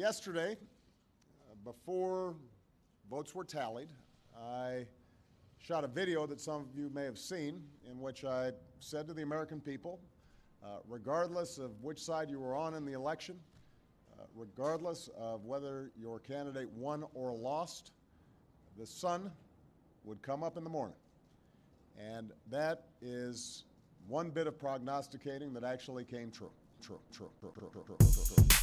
yesterday, uh, before votes were tallied, I shot a video that some of you may have seen in which I said to the American people, uh, regardless of which side you were on in the election, uh, regardless of whether your candidate won or lost, the sun would come up in the morning. And that is one bit of prognosticating that actually came true. True, true, true, true, true, true, true,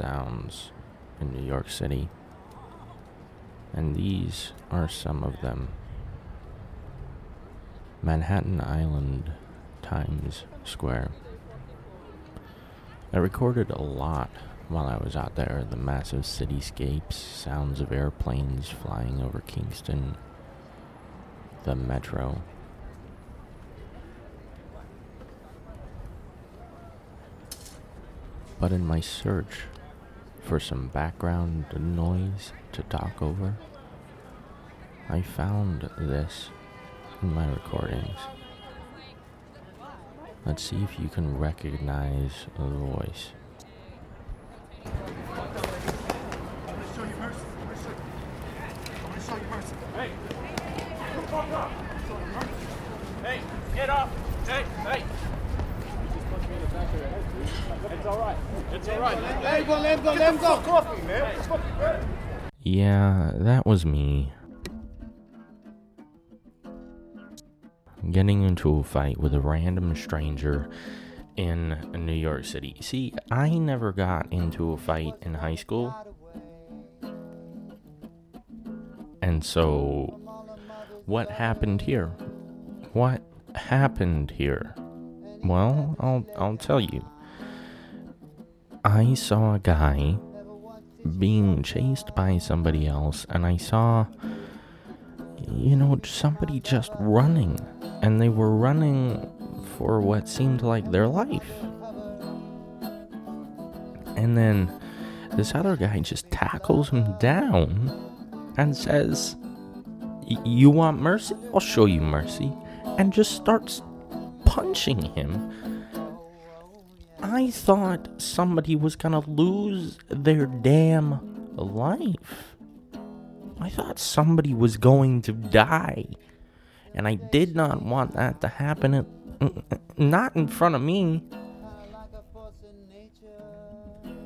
sounds in New York City, and these are some of them. Manhattan Island, Times Square. I recorded a lot while I was out there the massive cityscapes, sounds of airplanes flying over Kingston, the metro. But in my search for some background noise to talk over, I found this in my recordings. Let's see if you can recognize the voice. Hey, get off! Hey, hey! It's alright. It's alright. Let him go, let him go, let him go. Coffee, man. Yeah, that was me. Getting into a fight with a random stranger in New York City. See, I never got into a fight in high school. And so, what happened here? What happened here? Well, I'll I'll tell you. I saw a guy being chased by somebody else and I saw you know somebody just running and they were running for what seemed like their life. And then this other guy just tackles him down and says, "You want mercy? I'll show you mercy." And just starts punching him. I thought somebody was gonna lose their damn life. I thought somebody was going to die. And I did not want that to happen. At, not in front of me.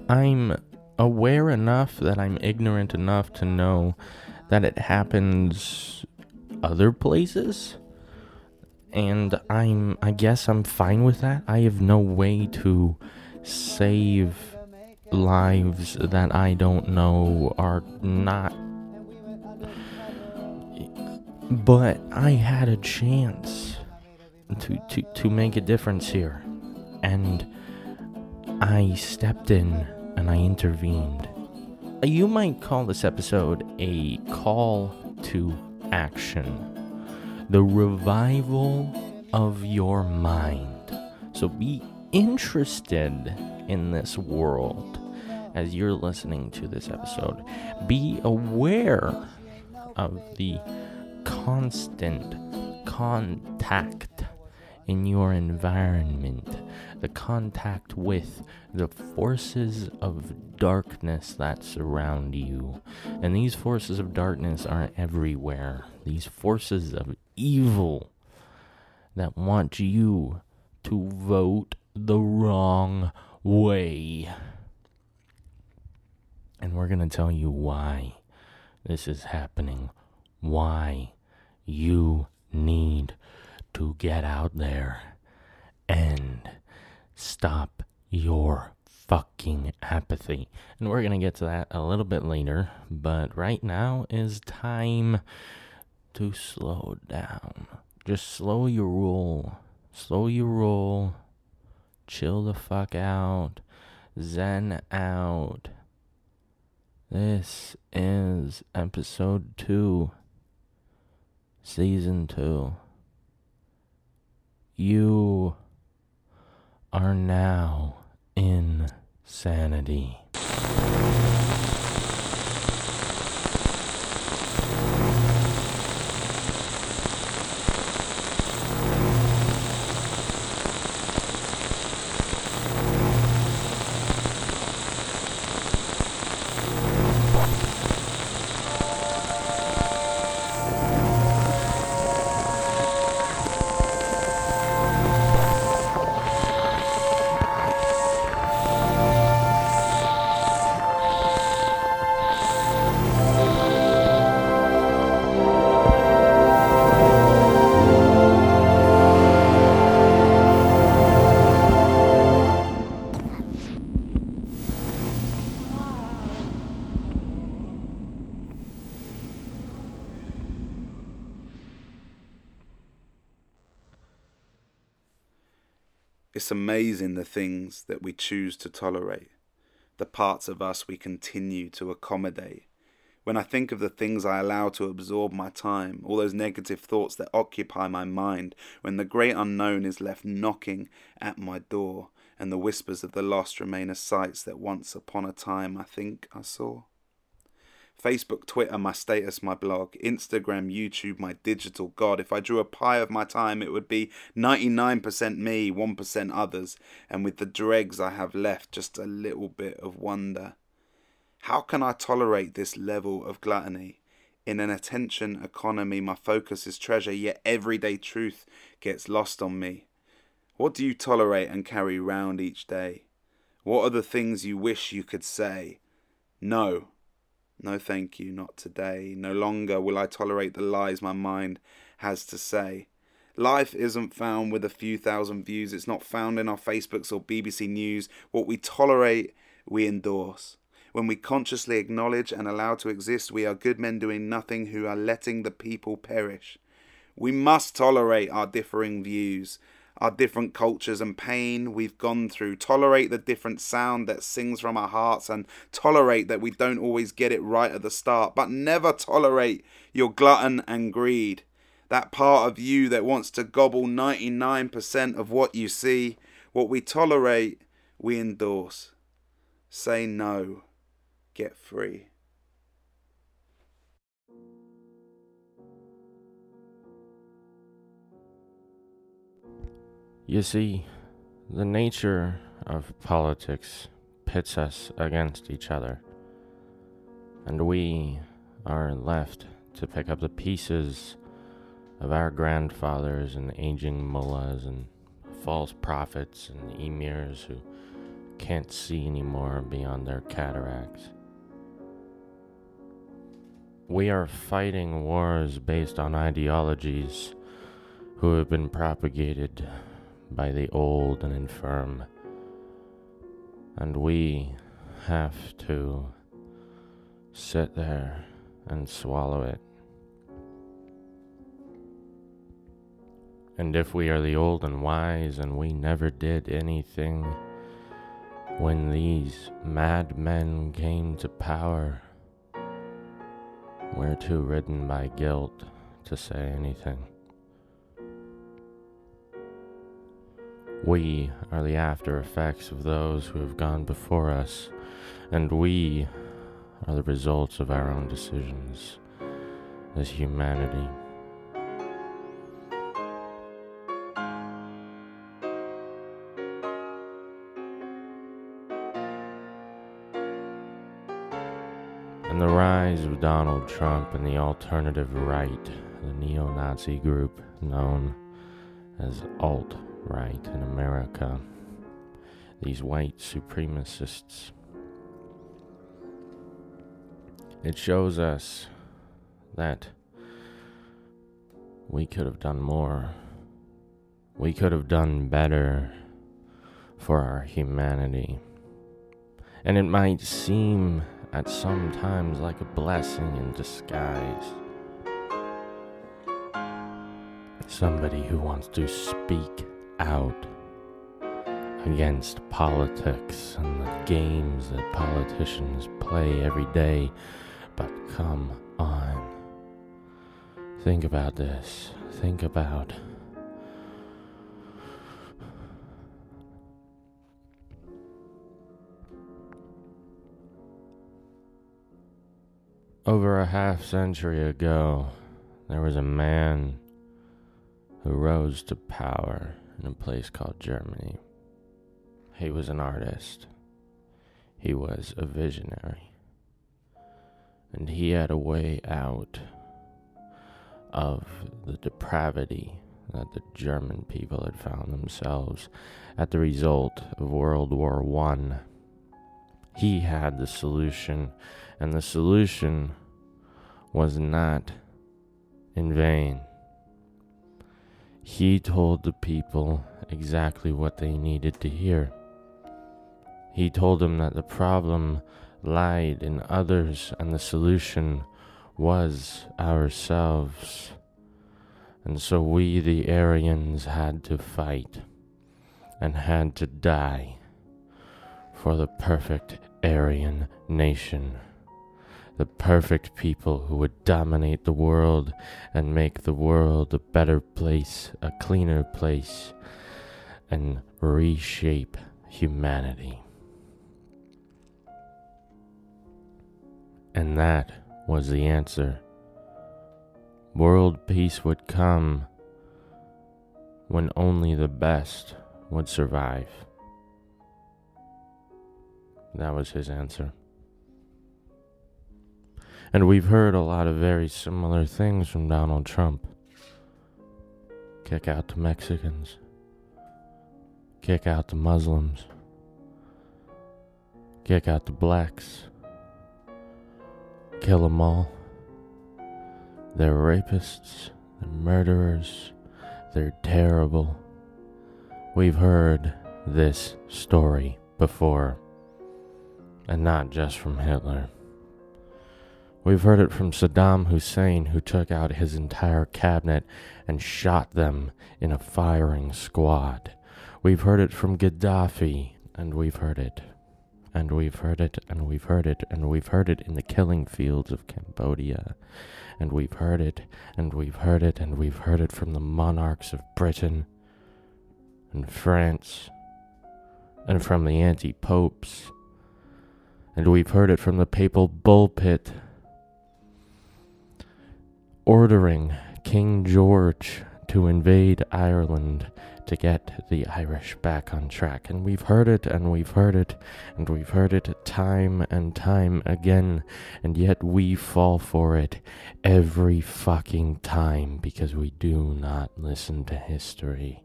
I'm aware enough that I'm ignorant enough to know that it happens other places and I'm I guess I'm fine with that. I have no way to save lives that I don't know are not but I had a chance to to to make a difference here and I stepped in and I intervened. You might call this episode a call to action the revival of your mind. So be interested in this world as you're listening to this episode. Be aware of the constant contact in your environment, the contact with the forces of darkness that surround you. And these forces of darkness are everywhere. These forces of evil that want you to vote the wrong way. And we're going to tell you why this is happening. Why you need to get out there and stop your fucking apathy. And we're going to get to that a little bit later, but right now is time to slow down. Just slow your roll. Slow your roll. chill the fuck out, zen out. This is episode two, season two. You are now in It's amazing the things that we choose to tolerate, the parts of us we continue to accommodate. When I think of the things I allow to absorb my time, all those negative thoughts that occupy my mind, when the great unknown is left knocking at my door, and the whispers of the lost remain as sights that once upon a time I think I saw. Facebook, Twitter, my status, my blog, Instagram, YouTube, my digital god. If I drew a pie of my time, it would be 99% me, 1% others, and with the dregs I have left, just a little bit of wonder. How can I tolerate this level of gluttony? In an attention economy, my focus is treasure, yet everyday truth gets lost on me. What do you tolerate and carry round each day? What are the things you wish you could say? No. No, thank you, not today. No longer will I tolerate the lies my mind has to say. Life isn't found with a few thousand views. It's not found in our Facebooks or BBC News. What we tolerate, we endorse. When we consciously acknowledge and allow to exist, we are good men doing nothing who are letting the people perish. We must tolerate our differing views our different cultures and pain we've gone through, tolerate the different sound that sings from our hearts, and tolerate that we don't always get it right at the start, but never tolerate your glutton and greed. That part of you that wants to gobble 99% of what you see, what we tolerate, we endorse. Say no, get free. You see, the nature of politics pits us against each other, and we are left to pick up the pieces of our grandfathers and aging mullahs and false prophets and emirs who can't see anymore beyond their cataracts. We are fighting wars based on ideologies who have been propagated by the old and infirm. And we have to sit there and swallow it. And if we are the old and wise and we never did anything when these madmen came to power, we're too ridden by guilt to say anything. We are the after effects of those who have gone before us, and we are the results of our own decisions as humanity. And the rise of Donald Trump and the alternative right, the neo Nazi group known as alt right in America. These white supremacists. It shows us that we could have done more. We could have done better for our humanity. And it might seem at some times like a blessing in disguise. Somebody who wants to speak out against politics and the games that politicians play every day. But come on. Think about this. Think about. Over a half century ago, there was a man who rose to power in a place called Germany. He was an artist. He was a visionary. And he had a way out of the depravity that the German people had found themselves at the result of World War One. He had the solution, and the solution was not in vain. He told the people exactly what they needed to hear. He told them that the problem lied in others and the solution was ourselves. And so we, the Aryans, had to fight and had to die for the perfect Aryan nation. The perfect people who would dominate the world and make the world a better place, a cleaner place, and reshape humanity. And that was the answer. World peace would come when only the best would survive. That was his answer. And we've heard a lot of very similar things from Donald Trump. Kick out the Mexicans. Kick out the Muslims. Kick out the blacks kill them all. They're rapists, they're murderers, they're terrible. We've heard this story before, and not just from Hitler. We've heard it from Saddam Hussein, who took out his entire cabinet and shot them in a firing squad. We've heard it from Gaddafi, and we've heard it and we've heard it, and we've heard it, and we've heard it in the killing fields of Cambodia. And we've heard it, and we've heard it, and we've heard it from the monarchs of Britain and France, and from the anti popes. And we've heard it from the papal bullpit, ordering King George to invade Ireland to get the Irish back on track. And we've heard it, and we've heard it, and we've heard it time and time again, and yet we fall for it every fucking time because we do not listen to history.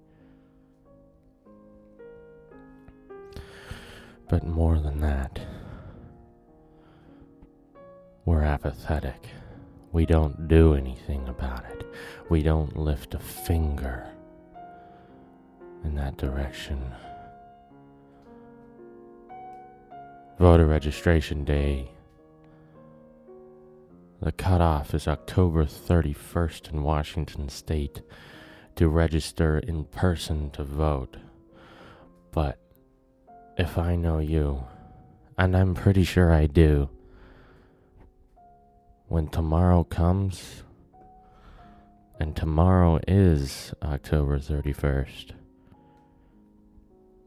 But more than that, we're apathetic. We don't do anything about it. We don't lift a finger in that direction. Voter registration day. The cutoff is October 31st in Washington state to register in person to vote. But if I know you, and I'm pretty sure I do, when tomorrow comes, and tomorrow is October 31st,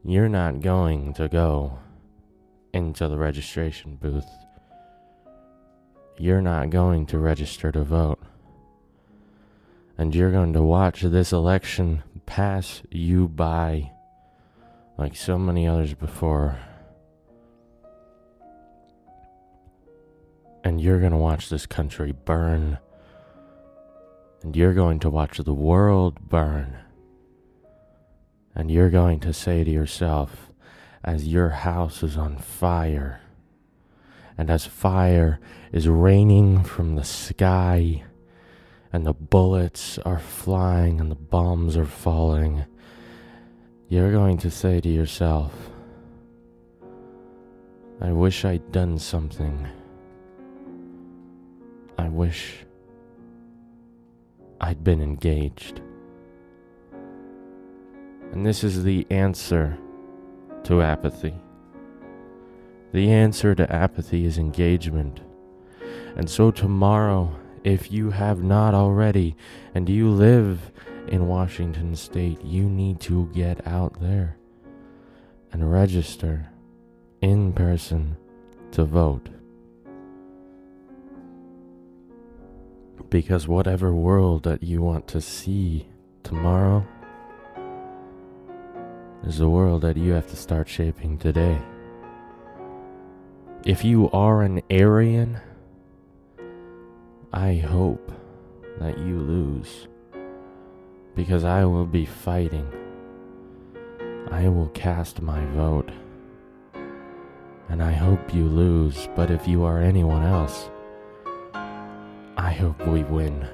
you're not going to go into the registration booth. You're not going to register to vote. And you're going to watch this election pass you by like so many others before. And you're going to watch this country burn. And you're going to watch the world burn. And you're going to say to yourself, as your house is on fire, and as fire is raining from the sky, and the bullets are flying and the bombs are falling, you're going to say to yourself, I wish I'd done something. I wish I'd been engaged. And this is the answer to apathy. The answer to apathy is engagement. And so, tomorrow, if you have not already, and you live in Washington State, you need to get out there and register in person to vote. Because whatever world that you want to see tomorrow is the world that you have to start shaping today. If you are an Aryan, I hope that you lose. Because I will be fighting. I will cast my vote. And I hope you lose, but if you are anyone else, I hope we win.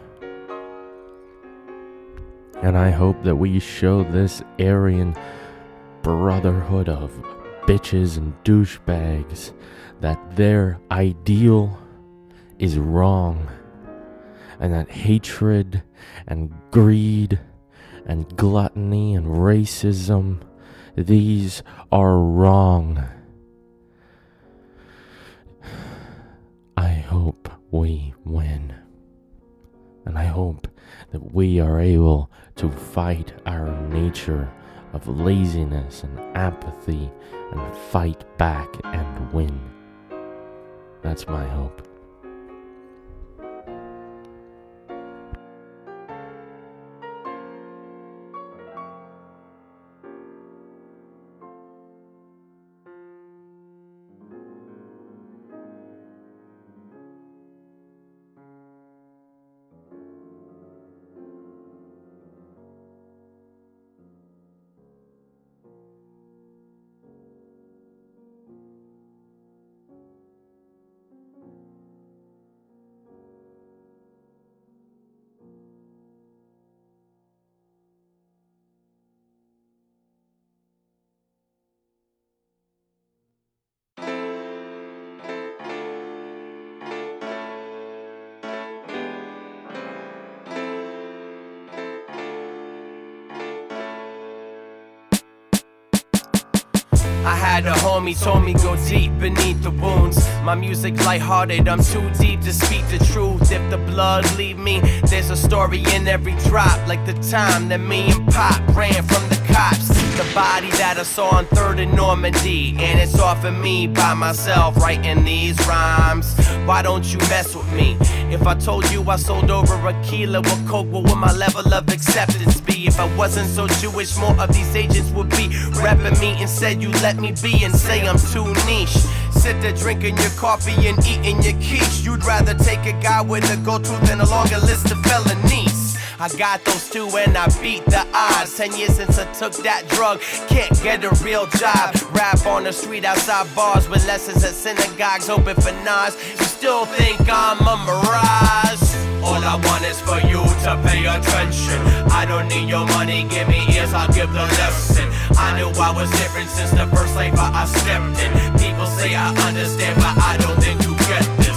And I hope that we show this Aryan brotherhood of bitches and douchebags that their ideal is wrong and that hatred and greed and gluttony and racism these are wrong i hope we win. And i hope that we are able to fight our nature of laziness and apathy and fight back and win. That's my hope I had a homie told me go deep beneath the wounds. My music lighthearted, I'm too deep to speak the truth. If the blood leave me, there's a story in every drop. Like the time that me and Pop ran from the cops. The body that I saw on 3rd in Normandy. And it's all for me by myself writing these rhymes. Why don't you mess with me? If I told you I sold over a kilo of coke, what would my level of acceptance be? If I wasn't so Jewish, more of these agents would be repping me. Instead, you let me be and say I'm too niche. Sit there drinking your coffee and eating your quiche. You'd rather take a guy with a go to than a longer list of felonies. I got those two and I beat the odds. Ten years since I took that drug, can't get a real job. Rap on the street outside bars with lessons at synagogues, open for Nas. You still think I'm a mirage? All I want is for you to pay attention. I don't need your money, give me ears, I'll give the lesson. I knew I was different since the first life I stepped in. People say I understand, but I don't think you get this.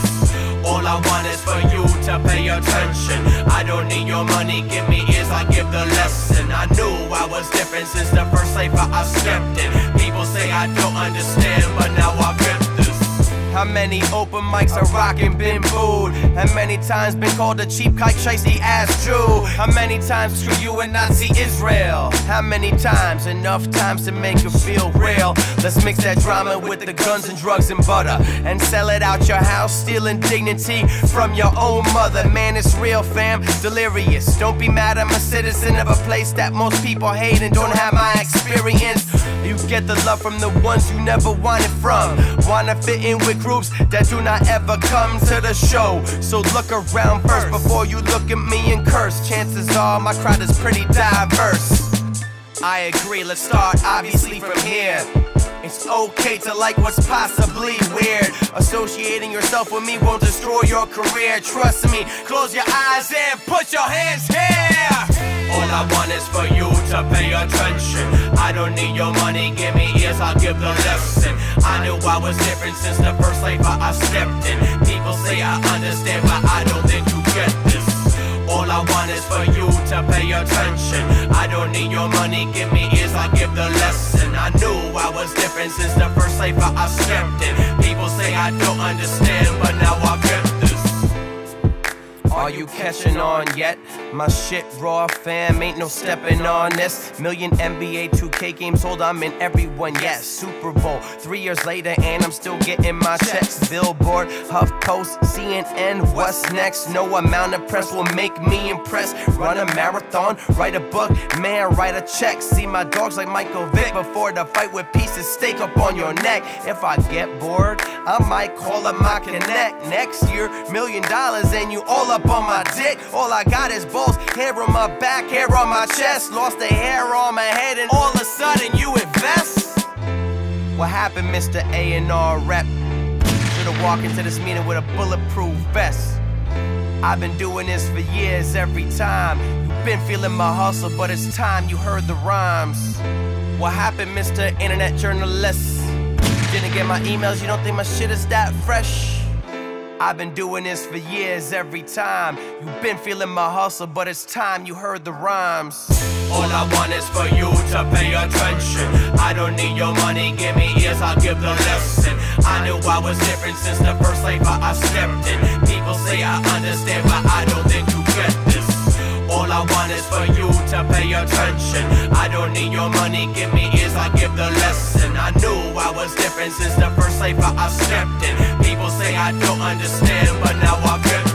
All I want is for you to pay attention. I don't need your money, give me ears, I give the lesson. I knew I was different since the first life I stepped in. People say I don't understand, but now I get this. How many open mics are rockin' been booed? How many times been called a cheap kike shicey ass Jew? How many times screw you and Nazi Israel? How many times? Enough times to make you feel real. Let's mix that drama with the guns and drugs and butter and sell it out your house, stealing dignity from your own mother. Man, it's real, fam. Delirious. Don't be mad, I'm a citizen of a place that most people hate and don't have my experience. You get the love from the ones you never wanted from. Wanna fit in with groups that do not ever come to the show. So look around first before you look at me and curse. Chances are my crowd is pretty diverse. I agree, let's start obviously from here. It's okay to like what's possibly weird. Associating yourself with me won't destroy your career. Trust me, close your eyes and put your hands here. All I want is for you to pay attention. I don't need your money, give me ears, I'll give the lesson. I knew I was different since the first life I stepped in. People say I understand, but I don't think you get this. All I want is for you to pay attention. I don't need your money, give me ears, I'll give the lesson. I knew I was different since the first life I stepped in. People say I don't understand, but now I get. Are you catching on yet? My shit raw fam, ain't no stepping on this. Million NBA 2K games sold, I'm in everyone, yes. Super Bowl, three years later, and I'm still getting my checks. Billboard, HuffPost, CNN, what's next? No amount of press will make me impressed. Run a marathon, write a book, man, write a check. See my dogs like Michael Vick before the fight with pieces steak up on your neck. If I get bored, I might call up my connect. Next year, million dollars, and you all up on my dick. All I got is balls, hair on my back, hair on my chest. Lost the hair on my head, and all of a sudden you invest. What happened, Mr. A&R rep? Should've walked into this meeting with a bulletproof vest. I've been doing this for years every time. You've been feeling my hustle, but it's time you heard the rhymes. What happened, Mr. Internet Journalist? Didn't get my emails, you don't think my shit is that fresh? I've been doing this for years every time. You've been feeling my hustle, but it's time you heard the rhymes. All I want is for you to pay attention. I don't need your money, give me ears, I'll give the lesson. I knew I was different since the first life I stepped in. People say I understand, but I don't think you get this. All I want is for you to pay attention. I don't need your money, give me ears, I'll give the lesson. I knew I was different since the first I I stepped in. People say I don't understand, but now I get